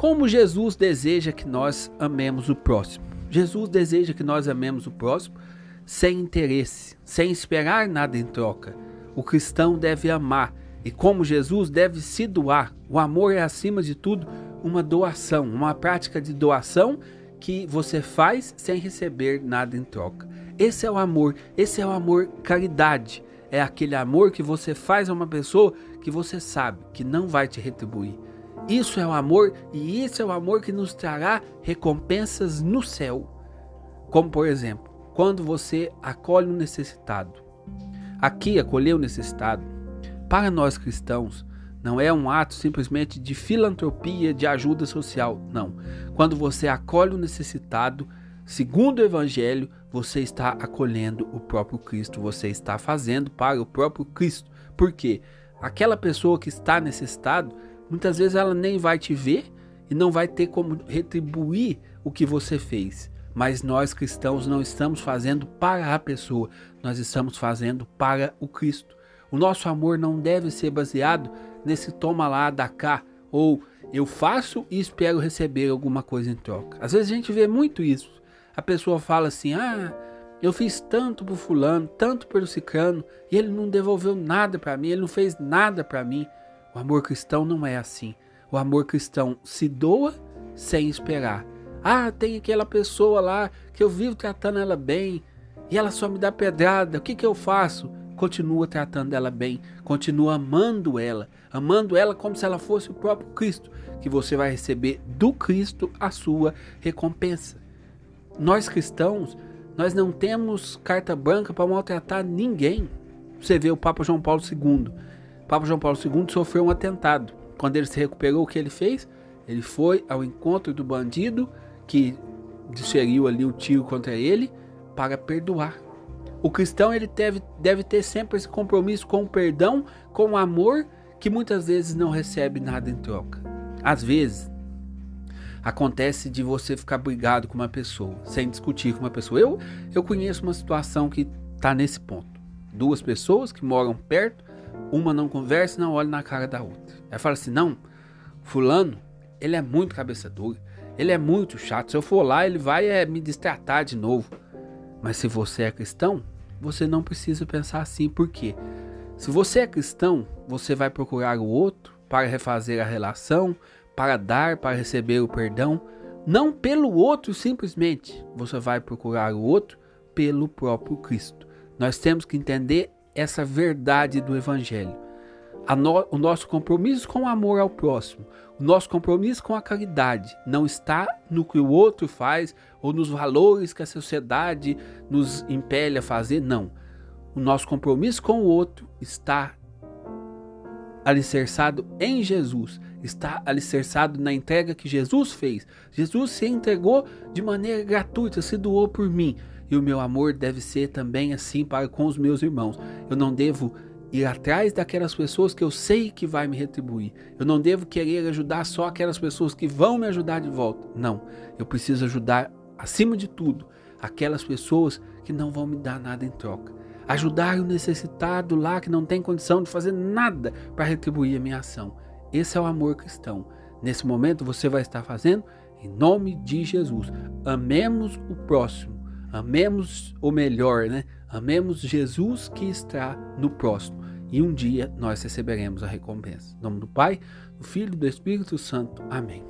Como Jesus deseja que nós amemos o próximo? Jesus deseja que nós amemos o próximo sem interesse, sem esperar nada em troca. O cristão deve amar e, como Jesus, deve se doar. O amor é, acima de tudo, uma doação, uma prática de doação que você faz sem receber nada em troca. Esse é o amor, esse é o amor caridade. É aquele amor que você faz a uma pessoa que você sabe que não vai te retribuir. Isso é o amor e isso é o amor que nos trará recompensas no céu. Como por exemplo, quando você acolhe um necessitado. Aqui acolher o necessitado, para nós cristãos, não é um ato simplesmente de filantropia, de ajuda social, não. Quando você acolhe o necessitado, segundo o evangelho, você está acolhendo o próprio Cristo, você está fazendo para o próprio Cristo. Por quê? Aquela pessoa que está necessitado, Muitas vezes ela nem vai te ver e não vai ter como retribuir o que você fez. Mas nós cristãos não estamos fazendo para a pessoa, nós estamos fazendo para o Cristo. O nosso amor não deve ser baseado nesse toma lá, da cá, ou eu faço e espero receber alguma coisa em troca. Às vezes a gente vê muito isso. A pessoa fala assim: ah, eu fiz tanto pro fulano, tanto pelo ciclano, e ele não devolveu nada para mim, ele não fez nada para mim. O amor cristão não é assim. O amor cristão se doa sem esperar. Ah, tem aquela pessoa lá que eu vivo tratando ela bem e ela só me dá pedrada. O que, que eu faço? Continua tratando ela bem, continua amando ela, amando ela como se ela fosse o próprio Cristo, que você vai receber do Cristo a sua recompensa. Nós cristãos, nós não temos carta branca para maltratar ninguém. Você vê o Papa João Paulo II Papa João Paulo II sofreu um atentado. Quando ele se recuperou, o que ele fez? Ele foi ao encontro do bandido que desferiu ali o tiro contra ele para perdoar. O cristão ele deve, deve ter sempre esse compromisso com o perdão, com o amor, que muitas vezes não recebe nada em troca. Às vezes, acontece de você ficar brigado com uma pessoa, sem discutir com uma pessoa. Eu, eu conheço uma situação que está nesse ponto. Duas pessoas que moram perto, uma não conversa não olha na cara da outra. Ela fala assim: não, Fulano, ele é muito cabeça dura, ele é muito chato. Se eu for lá, ele vai é, me distratar de novo. Mas se você é cristão, você não precisa pensar assim, por quê? Se você é cristão, você vai procurar o outro para refazer a relação, para dar, para receber o perdão, não pelo outro simplesmente. Você vai procurar o outro pelo próprio Cristo. Nós temos que entender essa verdade do Evangelho. No, o nosso compromisso com o amor ao próximo, o nosso compromisso com a caridade, não está no que o outro faz ou nos valores que a sociedade nos impele a fazer, não. O nosso compromisso com o outro está alicerçado em Jesus, está alicerçado na entrega que Jesus fez. Jesus se entregou de maneira gratuita, se doou por mim e o meu amor deve ser também assim para com os meus irmãos. Eu não devo ir atrás daquelas pessoas que eu sei que vai me retribuir. Eu não devo querer ajudar só aquelas pessoas que vão me ajudar de volta. Não, eu preciso ajudar acima de tudo aquelas pessoas que não vão me dar nada em troca. Ajudar o necessitado lá que não tem condição de fazer nada para retribuir a minha ação. Esse é o amor cristão. Nesse momento você vai estar fazendo em nome de Jesus. Amemos o próximo Amemos, ou melhor, né? Amemos Jesus que está no próximo. E um dia nós receberemos a recompensa. Em nome do Pai, do Filho e do Espírito Santo. Amém.